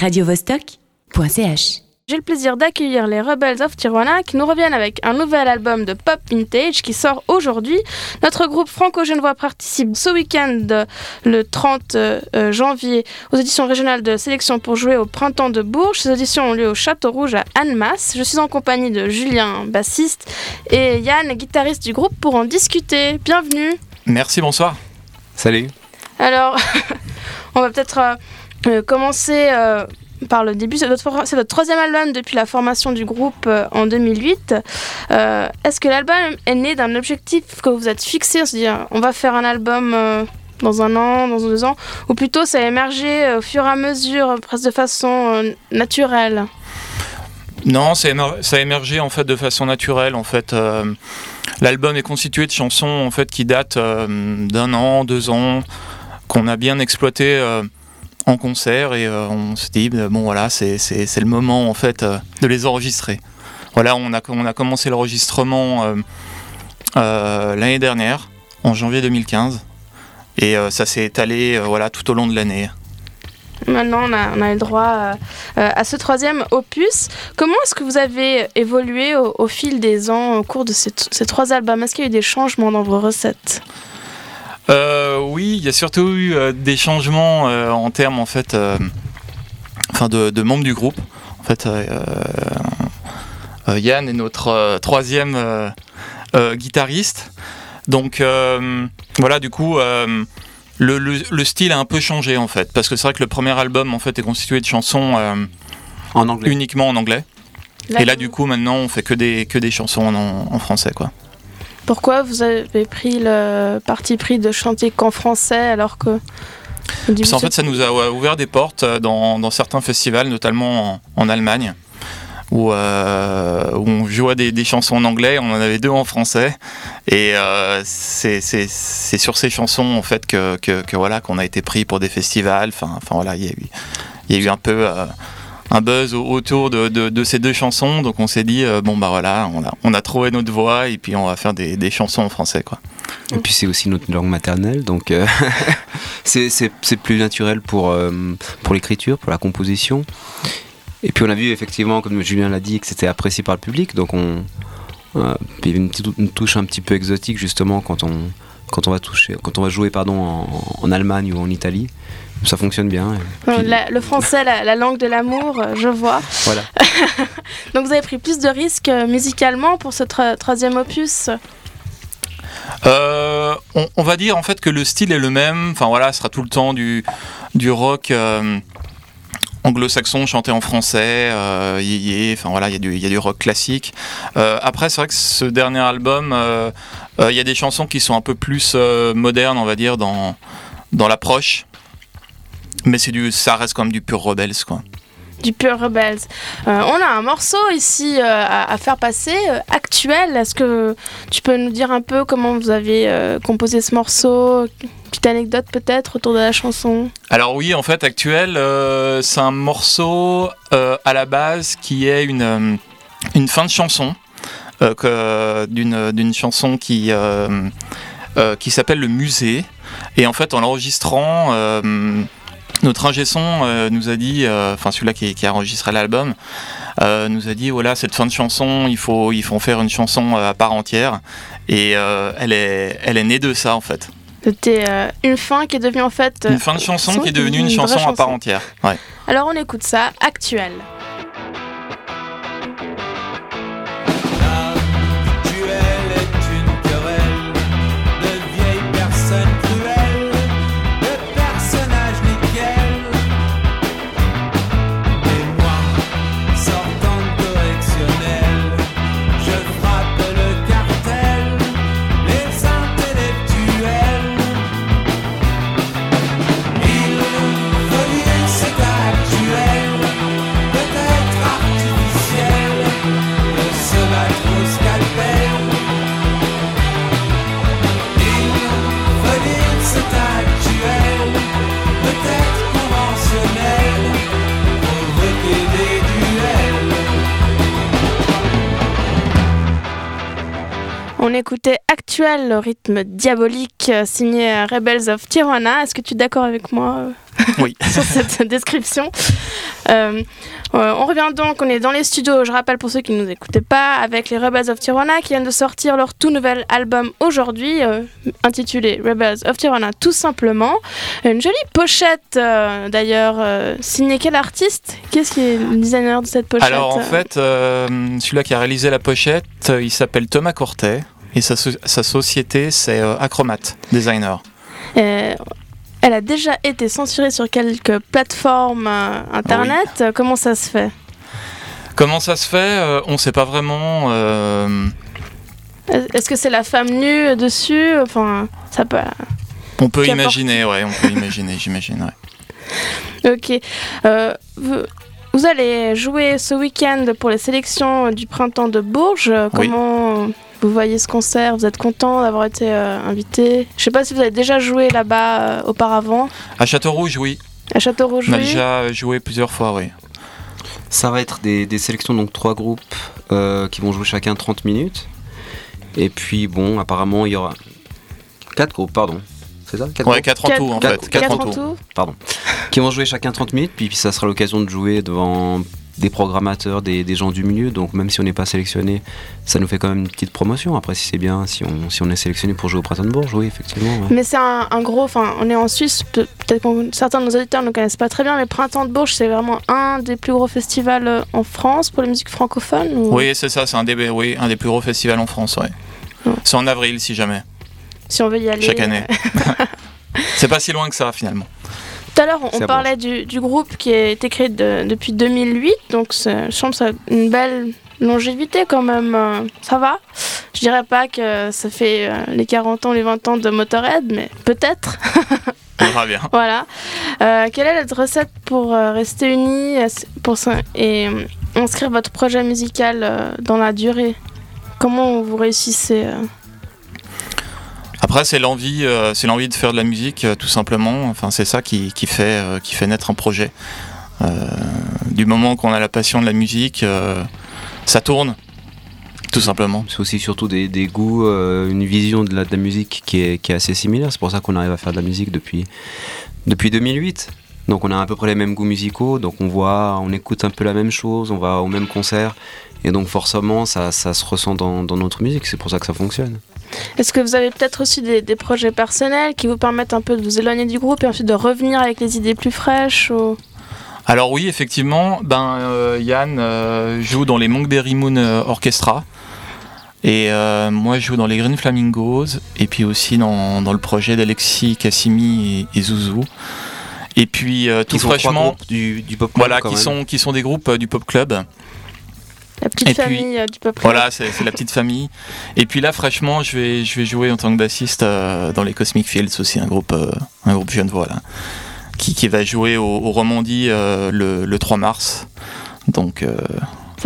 radiovostok.ch. J'ai le plaisir d'accueillir les Rebels of Tijuana qui nous reviennent avec un nouvel album de pop vintage qui sort aujourd'hui. Notre groupe franco-genevois participe ce week-end le 30 euh, janvier aux éditions régionales de sélection pour jouer au printemps de Bourges. Ces auditions ont lieu au Château Rouge à Annemasse. Je suis en compagnie de Julien, bassiste, et Yann, guitariste du groupe, pour en discuter. Bienvenue. Merci, bonsoir. Salut. Alors, on va peut-être euh, euh, commencer euh, par le début. C'est votre, troisième album depuis la formation du groupe euh, en 2008. Euh, Est-ce que l'album est né d'un objectif que vous êtes fixé, se dire on va faire un album dans un an, dans deux ans, ou plutôt ça a émergé au fur et à mesure, presque de façon naturelle? Non, ça a, émergé en fait de façon naturelle. En fait, l'album est constitué de chansons en fait qui datent d'un an, deux ans, qu'on a bien exploité en concert et euh, on se dit euh, bon voilà, c'est le moment en fait euh, de les enregistrer. Voilà, on a on a commencé l'enregistrement euh, l'année dernière, en janvier 2015, et ça s'est étalé voilà tout au long de l'année. Maintenant, on a, on a le droit à ce troisième opus. Comment est-ce que vous avez évolué au, au fil des ans, au cours de ces, ces trois albums? Est-ce qu'il y a eu des changements dans vos recettes? Oui, il y a surtout eu euh, des changements euh, en termes en fait, euh, enfin de, de membres du groupe. En fait, euh, euh, Yann est notre euh, troisième euh, euh, guitariste. Donc euh, voilà, du coup, euh, le, le- le style a un peu changé en fait, parce que c'est vrai que le premier album en fait est constitué de chansons euh, En anglais. uniquement en anglais. Et là, du coup, maintenant, on fait que des que des chansons en, en français, quoi. Pourquoi vous avez pris le parti pris de chanter qu'en français alors que... Qu'en fait, ça nous a ouvert des portes euh, dans, dans certains festivals, notamment en, en Allemagne, où, euh, où on jouait des, des chansons en anglais, on en avait deux en français, et euh, c'est sur ces chansons en fait que, que, que voilà qu'on a été pris pour des festivals. Enfin, enfin voilà, il y a eu il y a eu un peu euh, un buzz au- autour de, de, ces deux chansons, donc on s'est dit euh, bon bah voilà, on a, on a trouvé notre voix et puis on va faire des, des chansons en français quoi. Et puis c'est aussi notre langue maternelle, donc euh, c'est- plus naturel pour, euh, pour l'écriture, pour la composition. Et puis on a vu effectivement, comme Julien l'a dit, que c'était apprécié par le public, donc on, puis il y avait une, petite- une touche un petit peu exotique justement quand on, quand on va toucher, quand on va jouer pardon en, en Allemagne ou en Italie, ça fonctionne bien. Euh, puis, la- le français, la, la langue de l'amour, euh, je vois. Voilà. Donc vous avez pris plus de risques euh, musicalement pour ce tro- troisième opus? Euh, on, on va dire en fait que le style est le même. Enfin voilà, ce sera tout le temps du, du rock euh, anglo-saxon chanté en français, euh. Enfin voilà, il y, a du- rock classique. Euh, après, c'est vrai que ce dernier album, euh, il y a des chansons qui sont un peu plus modernes, on va dire, dans, l'approche. Mais c'est du, ça reste quand même du pur rebels quoi. du Pure Rebels. On a un morceau ici à, faire passer, actuel. Est-ce que tu peux nous dire un peu comment vous avez composé ce morceau? Petite anecdote peut-être autour de la chanson? Alors oui, en fait, actuel, euh, c'est un morceau euh, à la base qui est une, euh, une fin de chanson, d'une chanson qui, qui s'appelle Le Musée. Et en fait, en l'enregistrant, notre ingé son nous a dit, enfin celui-là qui, qui a enregistré l'album, nous a dit voilà cette fin de chanson, il faut, il faut en faire une chanson à part entière. Et elle, est, elle est née de ça en fait. C'était euh, une fin qui est devenue en fait... euh, Une fin de chanson son qui est devenue une chanson à part entière. Ouais. Alors on écoute ça, actuel. On écoutait actuel, le rythme diabolique euh, signé euh, Rebels of Tijuana. Est-ce que tu es d'accord avec moi euh, Oui. sur cette description? Euh, on revient donc, on est dans les studios, je rappelle pour ceux qui ne nous écoutaient pas, avec les Rebels of Tijuana qui viennent de sortir leur tout nouvel album aujourd'hui, euh, intitulé Rebels of Tijuana tout simplement. Une jolie pochette euh, d'ailleurs, signée quel artiste? Qu'est-ce qui est le designer de cette pochette Alors en fait, celui-là qui a réalisé la pochette, il s'appelle Thomas Cortet et sa, so- sa société c'est euh, Acromat Designer. Euh, elle a déjà été censurée sur quelques plateformes euh, internet. Euh, Comment ça se fait? Comment ça se fait Euh, On ne sait pas vraiment. Est-ce que c'est la femme nue dessus? Enfin, ça peut. on peut imaginer, ouais, on peut imaginer, j'imagine. ouais. Ok. Vous, vous allez jouer ce week-end pour les sélections du printemps de Bourges. Oui. Vous voyez ce concert Vous êtes content d'avoir été euh, invité Je sais pas si vous avez déjà joué là-bas euh, auparavant, À Châteaurouge, oui. à Château-Rouge. On a oui. déjà joué plusieurs fois, oui. Ça va être des, des sélections, donc trois groupes euh, qui vont jouer chacun 30 minutes. Et puis bon, apparemment il y aura quatre groupes, pardon. C'est ça? Quatre Ouais, groupes 4 en Quatre- tout, en quatre- fait. quatre 4 Quatre en en tout. tout. Pardon. Qui vont jouer chacun 30 minutes, puis, puis ça sera l'occasion de jouer devant des programmateurs, des, des gens du milieu. Donc même si on n'est pas sélectionné, ça nous fait quand même une petite promotion. Après, si c'est bien, si on, si on est sélectionné pour jouer au Printemps de Bourges, oui, effectivement. ouais. Mais c'est un, un gros. Enfin, on est en Suisse. pe- Peut-être que certains de nos auditeurs ne connaissent pas très bien. Mais Printemps de Bourges, c'est vraiment un des plus gros festivals euh, en France pour les musiques francophones. ou- Oui, c'est ça, c'est un des, oui, un des plus gros festivals en France, ouais. Ouais. C'est en avril, si jamais, Si on veut y aller. chaque année. c'est pas si loin que ça, finalement. Tout à l'heure, on, parlait du, du groupe qui a été créé de- depuis 2008, donc c'est- je pense que ça a une belle longévité quand même. euh, Ça va. Je dirais pas que ça fait euh, les 40 ans, les 20 ans de Motorhead, mais peut-être. On verra bien. Voilà. Euh, quelle est la recette pour rester unis pour ça- et inscrire votre projet musical dans la durée? Comment vous réussissez euh? Après, c'est l'envie, euh, c'est l'envie de faire de la musique, euh, tout simplement. Enfin, c'est ça qui, euh, fait naître un projet. Du moment qu'on a la passion de la musique, ça tourne, tout simplement. C'est aussi surtout des, goûts, une vision de la, musique qui est, qui est assez similaire. C'est pour ça qu'on arrive à faire de la musique depuis, depuis 2008. Donc on a à peu près les mêmes goûts musicaux, donc on voit, on écoute un peu la même chose, on va au même concert, et donc forcément ça, ça se ressent dans, dans notre musique, c'est pour ça que ça fonctionne. Est-ce que vous avez peut-être aussi des, des projets personnels qui vous permettent un peu de vous éloigner du groupe et ensuite de revenir avec les idées plus fraîches ou- Alors oui, effectivement, ben, euh, Yann euh, joue dans les Monkberry Moon euh, Orchestra. Et euh, moi, je joue dans les Green Flamingos. Et puis aussi dans, dans le projet d'Alexis Cassimi et, et Zouzou. Et puis euh, tout fraîchement, du, du pop voilà, quand qui même. sont, qui sont des groupes euh, du Pop Club. La petite Et puis- famille euh, du peuple. Voilà, c'est la petite famille. Et puis là, fraîchement, je vais, je vais jouer en tant que bassiste euh, dans les Cosmic Fields aussi, un groupe, euh, un groupe genevois là, qui, qui va jouer au, au Romandie euh, le, le 3 mars. Donc,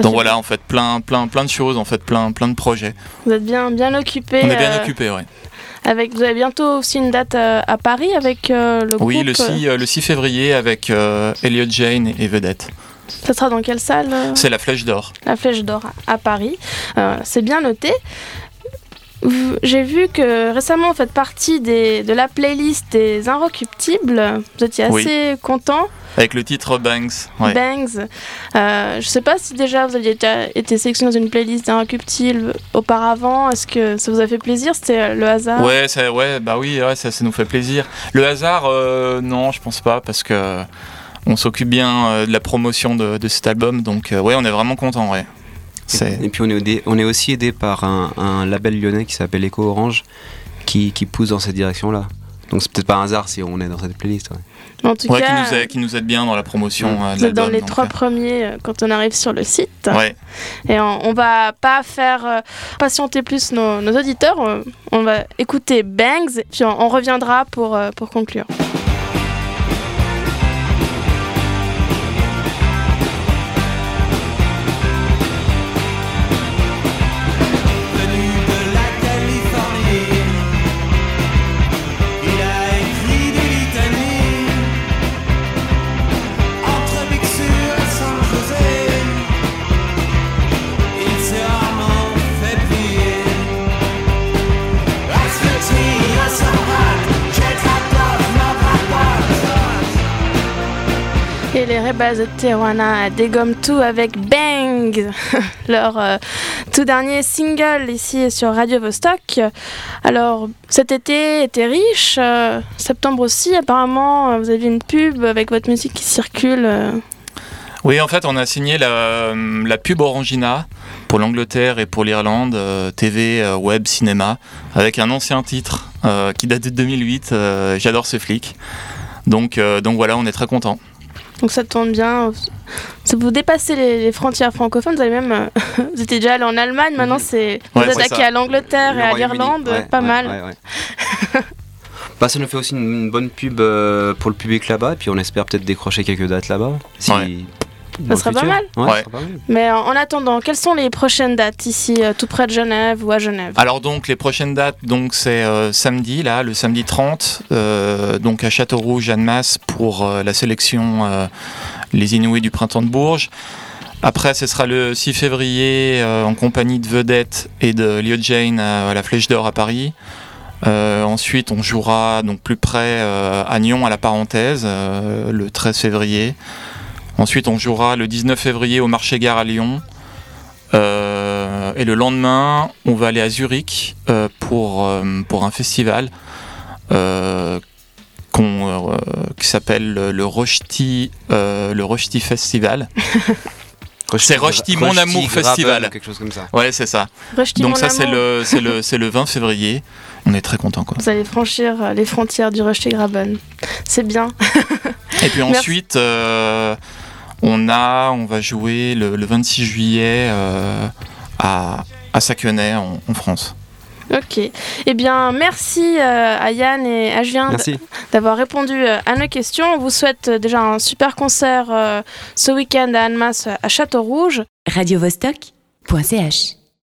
donc voilà, en fait, plein, plein, plein de choses, en fait, plein, plein de projets. Vous êtes bien, bien occupé. On est bien occupé, ouais. Avec, vous avez bientôt aussi une date à Paris avec le Oui, groupe. le 6, euh, le 6 février avec Elliot Jane et Vedette. Ça sera dans quelle salle euh C'est la Flèche d'Or. La Flèche d'Or à Paris. Euh, c'est bien noté. J'ai vu que récemment vous faites partie des, de la playlist des Inrecuptibles. Vous étiez Oui. assez content. Avec le titre. Ouais. Bangs. Euh, je sais pas si déjà vous aviez été sélectionné dans une playlist d'Inrecuptibles auparavant. Est-ce que ça vous a fait plaisir? C'était le hasard? Ouais, ça, ouais, bah oui, ouais, ça, ça nous fait plaisir. Le hasard, euh, non, je pense pas, parce que on s'occupe bien euh, de la promotion de, de cet album, donc euh, ouais, on est vraiment content, ouais. C'est Et puis on est, aidé- on est aussi aidé par un, un label lyonnais qui s'appelle Echo Orange qui, qui pousse dans cette direction-là. Donc c'est peut-être pas un hasard si on est dans cette playlist. ouais. En tout ouais, qui cas, nous aide, qui nous aide bien dans la promotion euh, de vous êtes dans les trois euh, premiers euh, quand on arrive sur le site. Ouais, Et on, on va pas faire euh, patienter plus nos, nos auditeurs. euh, On va écouter Bangs, puis on, on reviendra pour, euh, pour conclure. Les Rebels de Tijuana dégomment tout avec Bang, leur euh, tout dernier single ici sur Radio Vostok. Alors cet été était riche, euh, septembre aussi apparemment, euh, vous avez une pub avec votre musique qui circule. Oui, en fait, on a signé la, pub Orangina pour l'Angleterre et pour l'Irlande, TV, web, cinéma, avec un ancien titre qui date de 2008, euh, J'adore ce flic. Donc, donc voilà, on est très content. Donc ça tourne bien. Ça vous dépassez les, les frontières francophones, vous avez même, euh, vous étiez déjà allé en Allemagne, maintenant c'est vous Ouais, attaquez à l'Angleterre Le et à l'Irlande, Ouais, pas ouais, mal. ouais, ouais. bah, ça nous fait aussi une, une bonne pub euh, pour le public là-bas, et puis on espère peut-être décrocher quelques dates là-bas. Si... Pas mal. Ouais, Ouais. ça serait pas mal. Mais en, en attendant, quelles sont les prochaines dates ici, euh, tout près de Genève ou à Genève Alors donc les prochaines dates, donc c'est euh, samedi là, le samedi 30, euh, donc à Châteaurouge, Annemasse pour euh, la sélection euh, les Inouïs du printemps de Bourges. Après, ce sera le 6 février euh, en compagnie de Vedette et de Lio Jane à, à la Flèche d'Or à Paris. Euh, ensuite, on jouera donc plus près euh, à Nyon à la Parenthèse euh, le 13 février. Ensuite, on jouera le 19 février au Marché Gare à Lyon. Euh, et le lendemain, on va aller à Zurich euh, pour, euh, pour un festival euh, qu'on, euh, qui s'appelle le- le Rochti, euh, le Rochti Festival. C'est Rochti, mon amour Graben, festival. Quelque chose comme ça. Ouais, c'est ça. Donc mon ça, c'est le, c'est le, c'est le 20 février. On est très content quoi. Vous allez franchir les frontières du Graben. C'est bien. Et puis Merci. ensuite, euh, on a, on va jouer le, le 26 juillet euh, à, à Saquenay en, en France. Ok. Eh bien, merci euh, à Yann et à Julien d'avoir répondu euh, à nos questions. On vous souhaite euh, déjà un super concert euh, ce week-end à Annemasse à Château-Rouge. radiovostok.ch